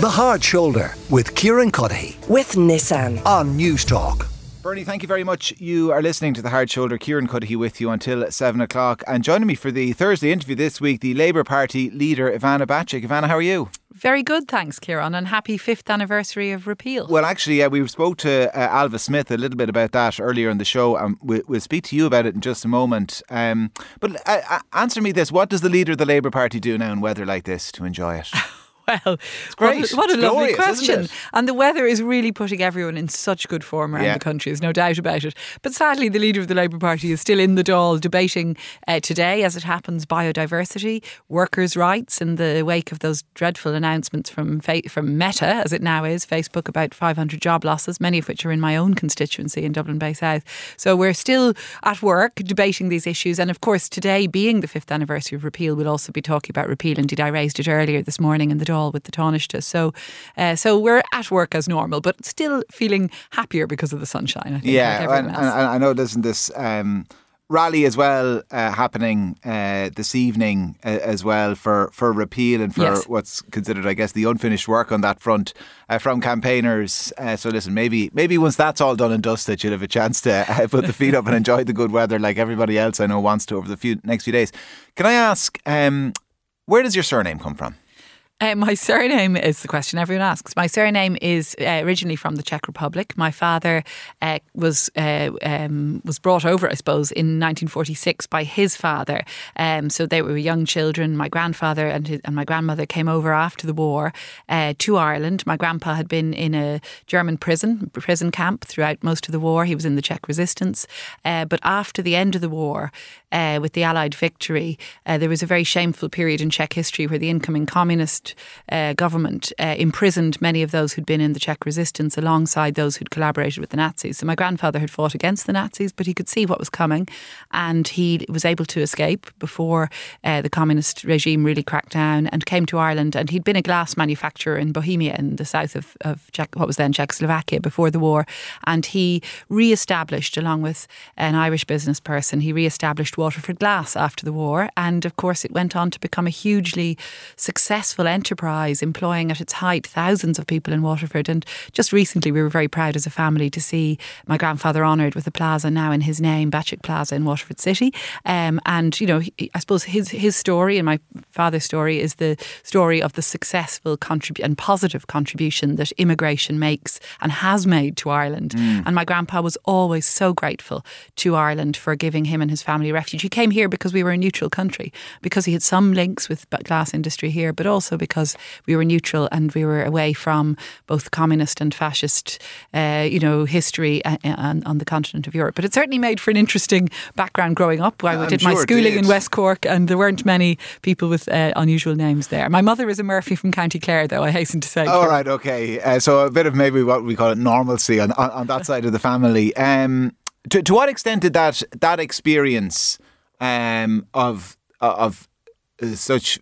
The Hard Shoulder with Kieran Cuddihy with Nissan. on Newstalk. Bernie, thank you very much. You are listening to The Hard Shoulder. Kieran Cuddihy with you until 7 o'clock. And joining me for the Thursday interview this week, the Labour Party leader, Ivana Bacik. Ivana, how are you? Very good, thanks, Kieran, and happy fifth anniversary of repeal. Well, actually, yeah, we spoke to uh, Ailbhe Smyth a little bit about that earlier in the show, and we'll, we'll speak to you about it in just a moment. Um, but uh, uh, answer me this what does the leader of the Labour Party do now in weather like this to enjoy it? well, great. what a, what a lovely glorious, question. And the weather is really putting everyone in such good form around Yeah. the country, there's no doubt about it. But sadly, the leader of the Labour Party is still in the Dáil debating uh, today, as it happens, biodiversity, workers' rights, in the wake of those dreadful announcements from fa- from Meta, as it now is, Facebook, about 500 job losses, many of which are in my own constituency in Dublin Bay South. So we're still at work debating these issues. And of course, today being the fifth anniversary of repeal, we'll also be talking about repeal. Indeed, I raised it earlier this morning in the Dáil with the Taoiseach. So, uh, so we're at work as normal, but still feeling happier because of the sunshine. I think, yeah, everyone and, and I know there's this um, rally as well uh, happening uh, this evening uh, as well for, for repeal and for Yes. what's considered, I guess, the unfinished work on that front uh, from campaigners. Uh, so listen, maybe maybe once that's all done and dusted, you'll have a chance to uh, put the feet up and enjoy the good weather like everybody else I know wants to over the few next few days. Can I ask, um, where does your surname come from? Uh, my surname is the question everyone asks. My surname is uh, originally from the Czech Republic. My father uh, was uh, um, was brought over, I suppose, in 1946 by his father. Um, so they were young children. My grandfather and, his, and my grandmother came over after the war uh, to Ireland. My grandpa had been in a German prison prison camp throughout most of the war. He was in the Czech resistance. Uh, but after the end of the war, with the Allied victory, there was a very shameful period in Czech history where the incoming communist uh, government uh, imprisoned many of those who'd been in the Czech resistance alongside those who'd collaborated with the Nazis. So my grandfather had fought against the Nazis, but he could see what was coming and he was able to escape before uh, the communist regime really cracked down and came to Ireland. And he'd been a glass manufacturer in Bohemia in the south of, of Czech, what was then Czechoslovakia before the war. And he re established, along with an Irish business person, he re established Waterford Glass after the war. And of course, it went on to become a hugely successful enterprise, employing at its height thousands of people in Waterford. And just recently, we were very proud as a family to see my grandfather honoured with a plaza now in his name, Bacik Plaza in Waterford City. Um, and, you know, he, I suppose his, his story and my father's story is the story of the successful contrib- and positive contribution that immigration makes and has made to Ireland. And my grandpa was always so grateful to Ireland for giving him and his family refuge. He came here because we were a neutral country, because he had some links with glass industry here, but also because we were neutral and we were away from both communist and fascist, uh, you know, history uh, on, on the continent of Europe. But it certainly made for an interesting background growing up. I I'm did my sure it schooling in. West Cork, and there weren't many people with uh, unusual names there. My mother is a Murphy from County Clare, though. I hasten to say. All right, okay. Uh, so a bit of maybe what we call it normalcy on, on, on that side of the family. Um, to, to what extent did that that experience um, of of such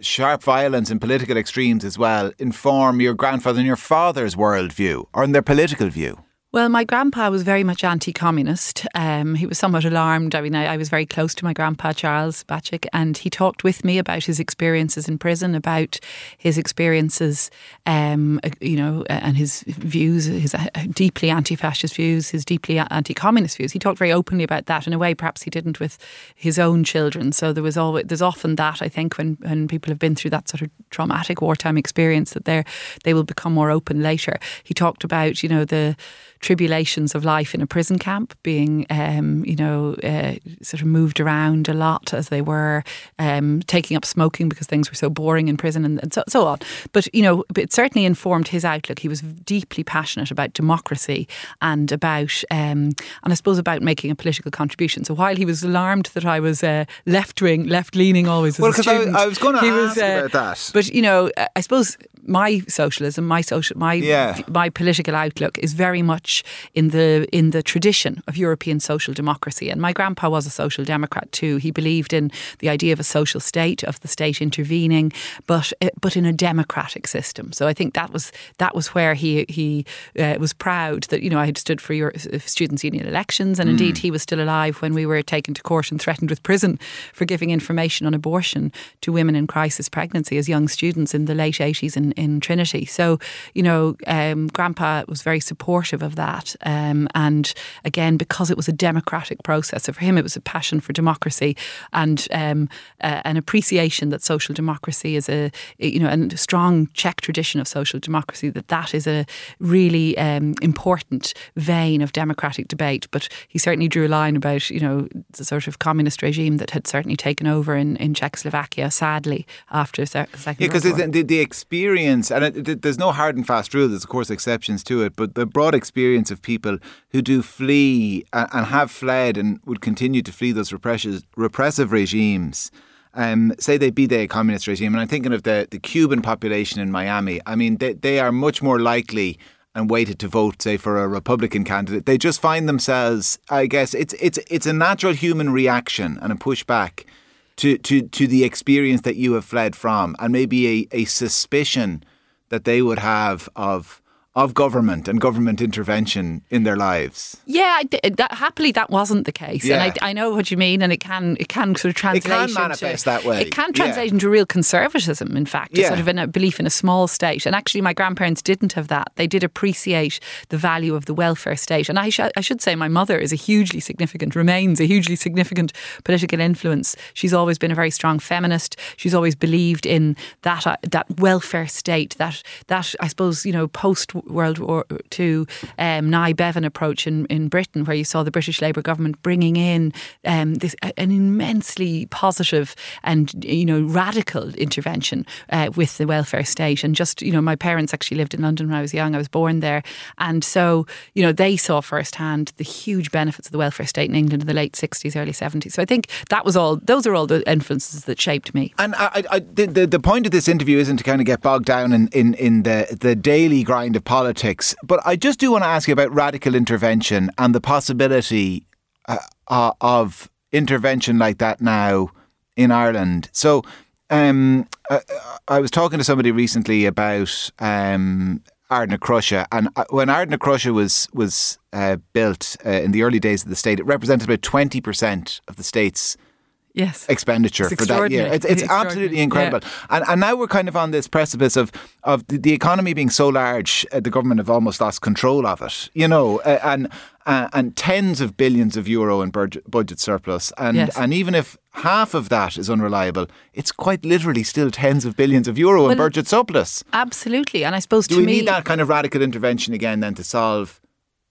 sharp violence and political extremes as well inform your grandfather and your father's worldview or in their political view? Well, my grandpa was very much anti-communist. Um, he was somewhat alarmed. I mean, I, I was very close to my grandpa Charles Bacik, and he talked with me about his experiences in prison, about his experiences, um, uh, you know, and his views, his uh, deeply anti-fascist views, his deeply anti-communist views. He talked very openly about that in a way perhaps he didn't with his own children. So there was always there's often that I think when when people have been through that sort of traumatic wartime experience that they they will become more open later. He talked about you know the tribulations of life in a prison camp, being, um, you know, uh, sort of moved around a lot as they were, um, taking up smoking because things were so boring in prison and, and so, so on. But, you know, it certainly informed his outlook. He was deeply passionate about democracy and about, um, and I suppose about making a political contribution. So while he was alarmed that I was uh, left wing, left leaning always as Well, a 'cause I- I was gonna he ask about that. But, you know, I suppose my socialism, my social, my Yeah. my political outlook is very much in the in the tradition of European social democracy. And my grandpa was a social democrat too. He believed in the idea of a social state, of the state intervening, but eh, but in a democratic system. So I think that was that was where he he uh, was proud that you know I had stood for your uh, students' union elections, and indeed he was still alive when we were taken to court and threatened with prison for giving information on abortion to women in crisis pregnancy as young students in the late eighties in, in Trinity. So you know, um, Grandpa was very supportive of that, um, and again because it was a democratic process. So for him, it was a passion for democracy and um, uh, an appreciation that social democracy is a you know and a strong Czech tradition of social democracy that that is a really um, important vein of democratic debate. But he certainly drew a line about you know the sort of communist regime that had certainly taken over in, in Czechoslovakia. Sadly, after the second yeah, because the, the experience and it, there's no hard and fast rule. There's of course exceptions to it, but the broad experience of people who do flee and, and have fled and would continue to flee those repressive repressive regimes um, say they be the communist regime, and I'm thinking of the, the Cuban population in Miami. I mean, they, they are much more likely and weighted to vote, say, for a Republican candidate. They just find themselves, I guess, it's it's it's a natural human reaction and a pushback to to to the experience that you have fled from, and maybe a, a suspicion that they would have of of government and government intervention in their lives. Yeah, that, happily that wasn't the case, yeah. and I, I, know what you mean, and it can it can sort of translate. It can manifest into, that way. It can translate yeah. into real conservatism. In fact, yeah. sort of in a belief in a small state. And actually, my grandparents didn't have that. They did appreciate the value of the welfare state, and I, sh- I should say my mother is a hugely significant, remains a hugely significant political influence. She's always been a very strong feminist. She's always believed in that uh, that welfare state, that that I suppose you know post World War II um, Nye Bevan approach in, in Britain, where you saw the British Labour government bringing in um, this an immensely positive and you know radical intervention uh, with the welfare state. And just you know, my parents actually lived in London when I was young. I was born there, and so you know they saw firsthand the huge benefits of the welfare state in England in the late sixties, early seventies. So I think that was all. Those are all the influences that shaped me. And I, I, the, the the point of this interview isn't to kind of get bogged down in in, in the the daily grind of politics politics. But I just do want to ask you about radical intervention and the possibility uh, uh, of intervention like that now in Ireland. So um, I, uh, I, was talking to somebody recently about um, Ardnacrusha, and uh, when Ardnacrusha was was uh, built uh, in the early days of the state, it represented about twenty percent of the state's yes. expenditure for that year. It's, it's, it's absolutely incredible. Yeah. And, and now we're kind of on this precipice of, of the, the economy being so large, uh, the government have almost lost control of it, you know, uh, and uh, and tens of billions of euro in budget, budget surplus. And, yes. and even if half of that is unreliable, it's quite literally still tens of billions of euro well, in budget surplus. Absolutely. And I suppose Do we me, need that kind of radical intervention again then to solve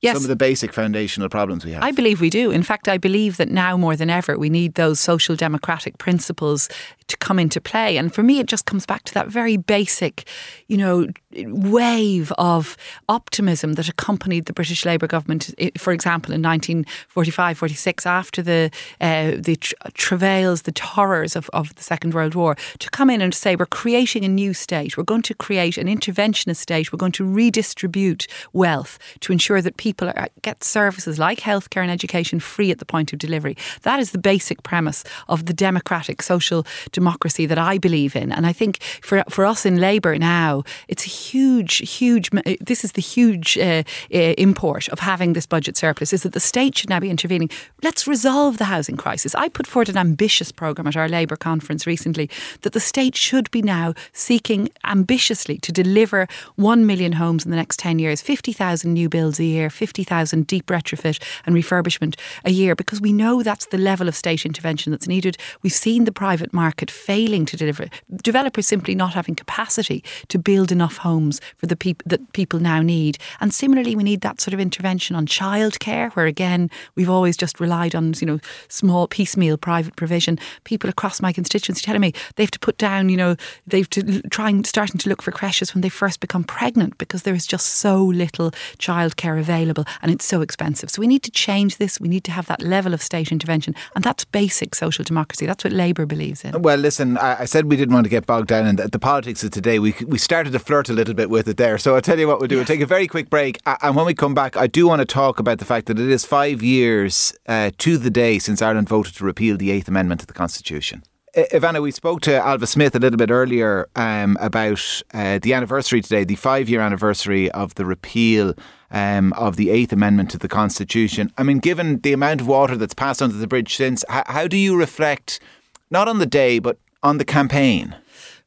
yes. some of the basic foundational problems we have. I believe we do. In fact, I believe that now more than ever, we need those social democratic principles to come into play. And for me, it just comes back to that very basic, you know, wave of optimism that accompanied the British Labour government, for example, in 1945 46, after the, uh, the travails, the horrors of, of the Second World War, to come in and say, we're creating a new state. We're going to create an interventionist state. We're going to redistribute wealth to ensure that people are, get services like healthcare and education free at the point of delivery. That is the basic premise of the democratic social democracy that I believe in. And I think for, for us in Labour now, it's a huge, huge, this is the huge uh, uh, import of having this budget surplus is that the state should now be intervening. Let's resolve the housing crisis. I put forward an ambitious programme at our Labour conference recently that the state should be now seeking ambitiously to deliver 1 million homes in the next 10 years, 50,000 new builds a year, 50,000 deep retrofit and refurbishment a year, because we know that's the level of state intervention that's needed. We've seen the private market failing to deliver, developers simply not having capacity to build enough homes for the people that people now need. And similarly, we need that sort of intervention on childcare, where again we've always just relied on you know small piecemeal private provision. People across my constituency telling me they have to put down, you know, they've to trying starting to look for creches when they first become pregnant because there is just so little childcare available available, and it's so expensive. So we need to change this. We need to have that level of state intervention, and that's basic social democracy. That's what Labour believes in. Well, listen, I, I said we didn't want to get bogged down in the, the, politics of today. We we started to flirt a little bit with it there. So I'll tell you what we'll do. We'll take a very quick break, and when we come back, I do want to talk about the fact that it is five years uh, to the day since Ireland voted to repeal the Eighth Amendment to the Constitution. Ivana, we spoke to Ailbhe Smyth a little bit earlier um, about uh, the anniversary today, the five year anniversary of the repeal um, of the Eighth Amendment to the Constitution. I mean, given the amount of water that's passed under the bridge since, how, how do you reflect not on the day, but on the campaign?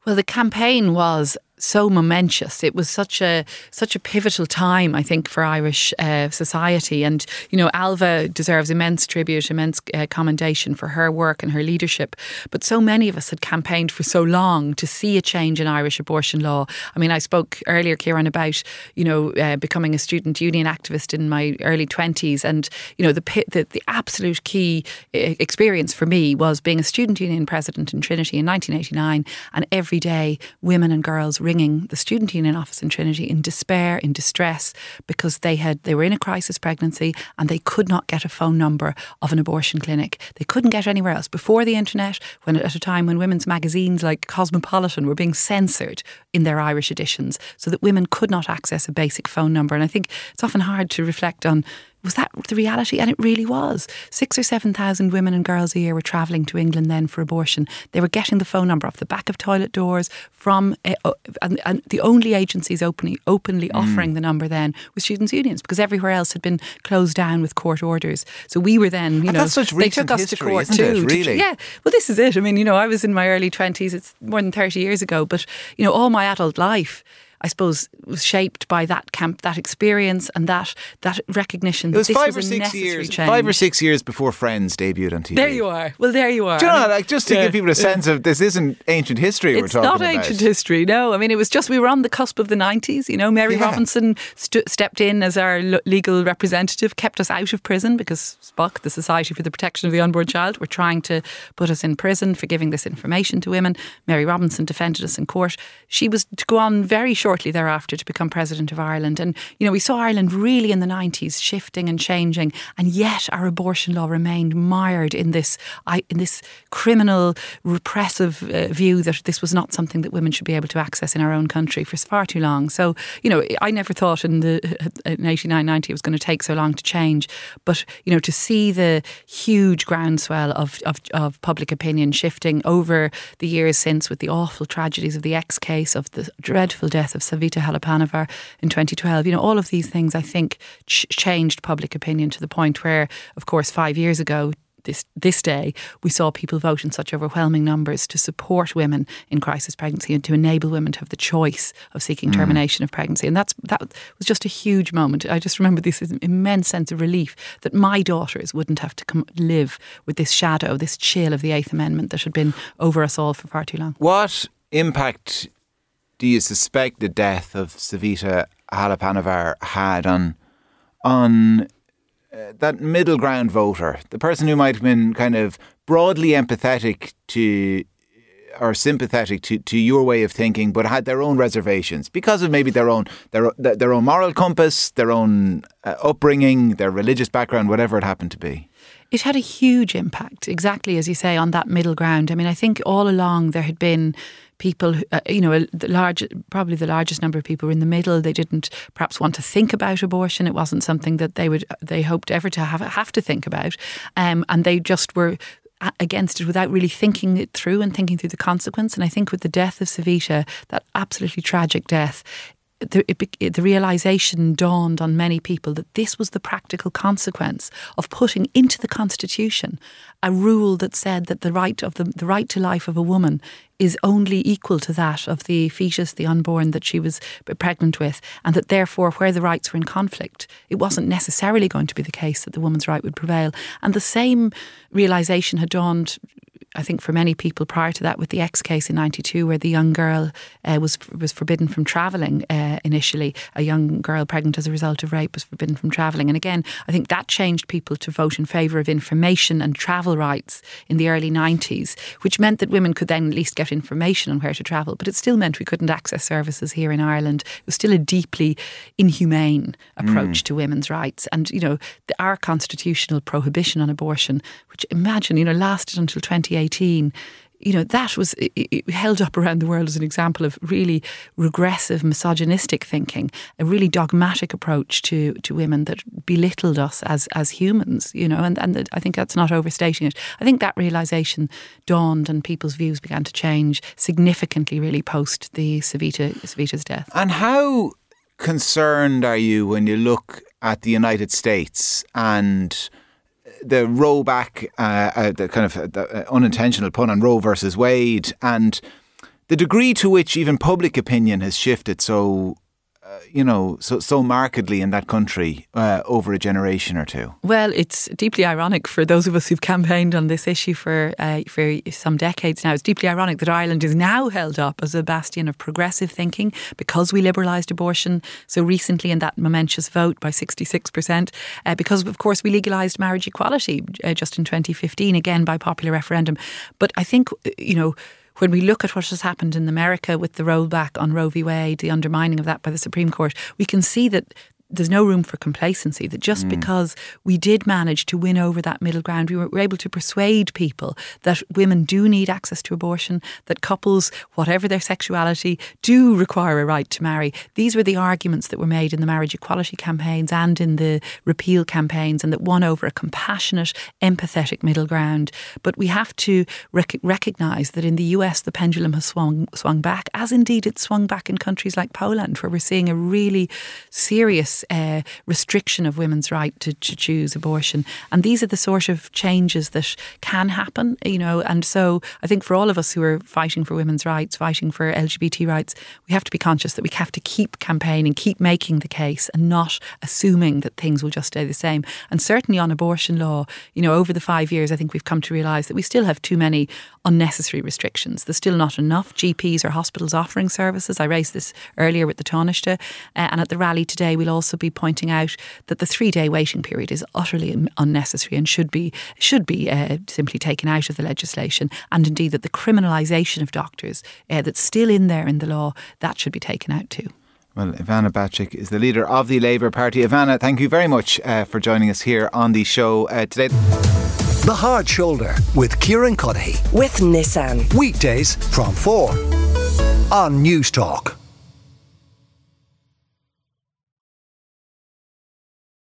Well, the campaign was so momentous. It was such a such a pivotal time, I think, for Irish uh, society. And you know, Ailbhe deserves immense tribute, immense uh, commendation for her work and her leadership. But so many of us had campaigned for so long to see a change in Irish abortion law. I mean, I spoke earlier, Kieran, about you know uh, becoming a student union activist in my early twenties, and you know the, the the absolute key uh, experience for me was being a student union president in Trinity in 1989, and every day women and girls ringing the student union office in Trinity in despair, in distress, because they had they were in a crisis pregnancy and they could not get a phone number of an abortion clinic. They couldn't get anywhere else before the internet. When at a time when women's magazines like Cosmopolitan were being censored in their Irish editions, so that women could not access a basic phone number. And I think it's often hard to reflect on was that the reality? And it really was. Six or 7,000 women and girls a year were travelling to England then for abortion. They were getting the phone number off the back of toilet doors from, uh, and, and, the only agencies openly, openly mm. offering the number then was students' unions because everywhere else had been closed down with court orders. So we were then, you and know, they took us history, to court too. It, really? Yeah. Well, this is it. I mean, you know, I was in my early 20s. It's more than 30 years ago. But, you know, all my adult life, I suppose, was shaped by that camp, that experience, and that that recognition. It was five was or six years, change. five or six years before Friends debuted on TV. There you are. Well, there you are. Do you know, like just to yeah. give people a sense of this isn't ancient history it's we're talking about. It's not ancient history. No, I mean it was just we were on the cusp of the nineties. You know, Mary yeah. Robinson st- stepped in as our legal representative, kept us out of prison because SPUC, the Society for the Protection of the Unborn Child, were trying to put us in prison for giving this information to women. Mary Robinson defended us in court. She was to go on very shortly thereafter to become president of Ireland. And, you know, we saw Ireland really in the 90s shifting and changing. And yet our abortion law remained mired in this, in this criminal, repressive uh, view that this was not something that women should be able to access in our own country for far too long. So, you know, I never thought in the in 89, 90 it was going to take so long to change. But, you know, to see the huge groundswell of, of, of public opinion shifting over the years since with the awful tragedies of the X case, of the dreadful death of Savita Halappanavar in 2012. You know, all of these things I think ch- changed public opinion to the point where, of course, five years ago, this this day, we saw people vote in such overwhelming numbers to support women in crisis pregnancy and to enable women to have the choice of seeking mm. termination of pregnancy. And that's that was just a huge moment. I just remember this immense sense of relief that my daughters wouldn't have to come live with this shadow, this chill of the Eighth Amendment that had been over us all for far too long. What impact do you suspect the death of Savita Halappanavar had on on uh, that middle ground voter, the person who might have been kind of broadly empathetic to or sympathetic to, to your way of thinking, but had their own reservations because of maybe their own their their own moral compass, their own uh, upbringing, their religious background, whatever it happened to be. It had a huge impact, exactly as you say, on that middle ground. I mean, I think all along there had been people, uh, you know, the large, probably the largest number of people were in the middle. They didn't perhaps want to think about abortion. It wasn't something that they would they hoped ever to have have to think about, um, and they just were against it without really thinking it through and thinking through the consequence. And I think with the death of Savita, that absolutely tragic death, the, it, the realization dawned on many people that this was the practical consequence of putting into the constitution a rule that said that the right of the, the right to life of a woman is only equal to that of the fetus, the unborn that she was pregnant with, and that therefore, where the rights were in conflict, it wasn't necessarily going to be the case that the woman's right would prevail. And the same realization had dawned I think for many people prior to that, with the X case in '92, where the young girl uh, was was forbidden from travelling uh, initially, a young girl pregnant as a result of rape was forbidden from travelling, and again, I think that changed people to vote in favour of information and travel rights in the early '90s, which meant that women could then at least get information on where to travel, but it still meant we couldn't access services here in Ireland. It was still a deeply inhumane approach mm. to women's rights, and you know, the, our constitutional prohibition on abortion, which imagine you know lasted until 2018 you know, that was held up around the world as an example of really regressive, misogynistic thinking, a really dogmatic approach to, to women that belittled us as as humans, you know, and, and I think that's not overstating it. I think that realization dawned and people's views began to change significantly, really, post the Savita, Savita's death. And how concerned are you when you look at the United States and the row back, uh, uh, the kind of uh, the uh, unintentional pun on Roe versus Wade, and the degree to which even public opinion has shifted so you know, so so markedly in that country uh, over a generation or two? Well, it's deeply ironic for those of us who've campaigned on this issue for uh, for some decades now. It's deeply ironic that Ireland is now held up as a bastion of progressive thinking because we liberalised abortion so recently in that momentous vote by sixty six percent. Uh, because of course we legalised marriage equality uh, just in twenty fifteen again by popular referendum. But I think you know when we look at what has happened in America with the rollback on Roe v. Wade, the undermining of that by the Supreme Court, we can see that there's no room for complacency. That just mm. because we did manage to win over that middle ground, we were able to persuade people that women do need access to abortion, that couples, whatever their sexuality, do require a right to marry. These were the arguments that were made in the marriage equality campaigns and in the repeal campaigns, and that won over a compassionate, empathetic middle ground. But we have to rec- recognise that in the US, the pendulum has swung, swung back, as indeed it swung back in countries like Poland, where we're seeing a really serious uh, restriction of women's right to, to choose abortion. And these are the sort of changes that can happen, you know. And so I think for all of us who are fighting for women's rights, fighting for LGBT rights, we have to be conscious that we have to keep campaigning, keep making the case, and not assuming that things will just stay the same. And certainly on abortion law, you know, over the five years, I think we've come to realise that we still have too many unnecessary restrictions. There's still not enough GPs or hospitals offering services. I raised this earlier with the Taoiseach, uh, and at the rally today, we'll also be pointing out that the three day waiting period is utterly unnecessary and should be should be uh, simply taken out of the legislation, and indeed that the criminalisation of doctors uh, that's still in there in the law that should be taken out too. Well, Ivana Bacik is the leader of the Labour Party. Ivana, thank you very much uh, for joining us here on the show uh, today. The Hard Shoulder with Kieran Cuddihy. With Nissan. Weekdays from 4 on Newstalk.